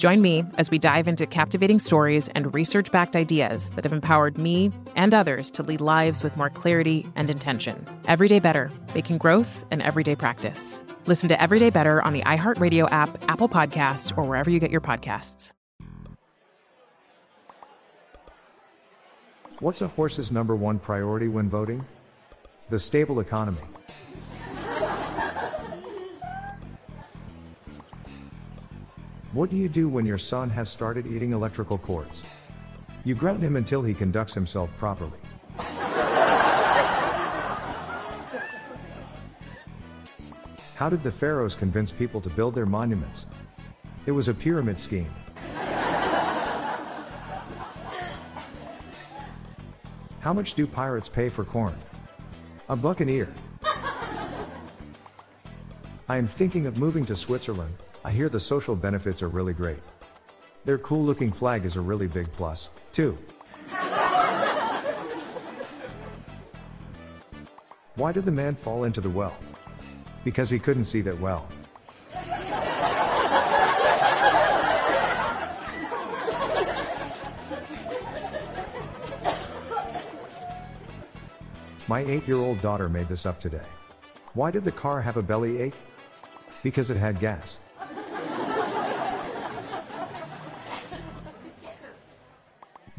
Join me as we dive into captivating stories and research backed ideas that have empowered me and others to lead lives with more clarity and intention. Everyday Better, making growth an everyday practice. Listen to Everyday Better on the iHeartRadio app, Apple Podcasts, or wherever you get your podcasts. What's a horse's number one priority when voting? The stable economy. What do you do when your son has started eating electrical cords? You ground him until he conducts himself properly. How did the pharaohs convince people to build their monuments? It was a pyramid scheme. How much do pirates pay for corn? A buccaneer. I am thinking of moving to Switzerland. I hear the social benefits are really great. Their cool looking flag is a really big plus, too. Why did the man fall into the well? Because he couldn't see that well. My 8 year old daughter made this up today. Why did the car have a belly ache? Because it had gas.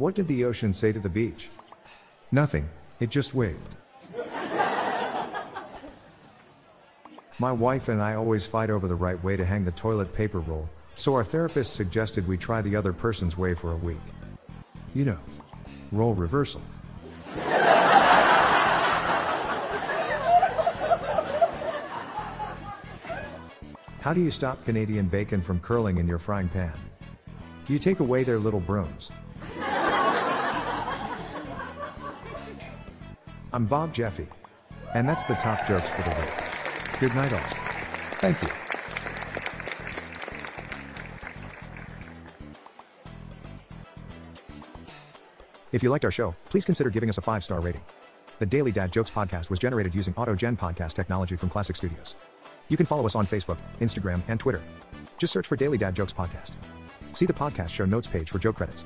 What did the ocean say to the beach? Nothing, it just waved. My wife and I always fight over the right way to hang the toilet paper roll, so our therapist suggested we try the other person's way for a week. You know, role reversal. How do you stop Canadian bacon from curling in your frying pan? You take away their little brooms. I'm Bob Jeffy. And that's the top jokes for the week. Good night, all. Thank you. If you liked our show, please consider giving us a five star rating. The Daily Dad Jokes podcast was generated using AutoGen podcast technology from Classic Studios. You can follow us on Facebook, Instagram, and Twitter. Just search for Daily Dad Jokes Podcast. See the podcast show notes page for joke credits.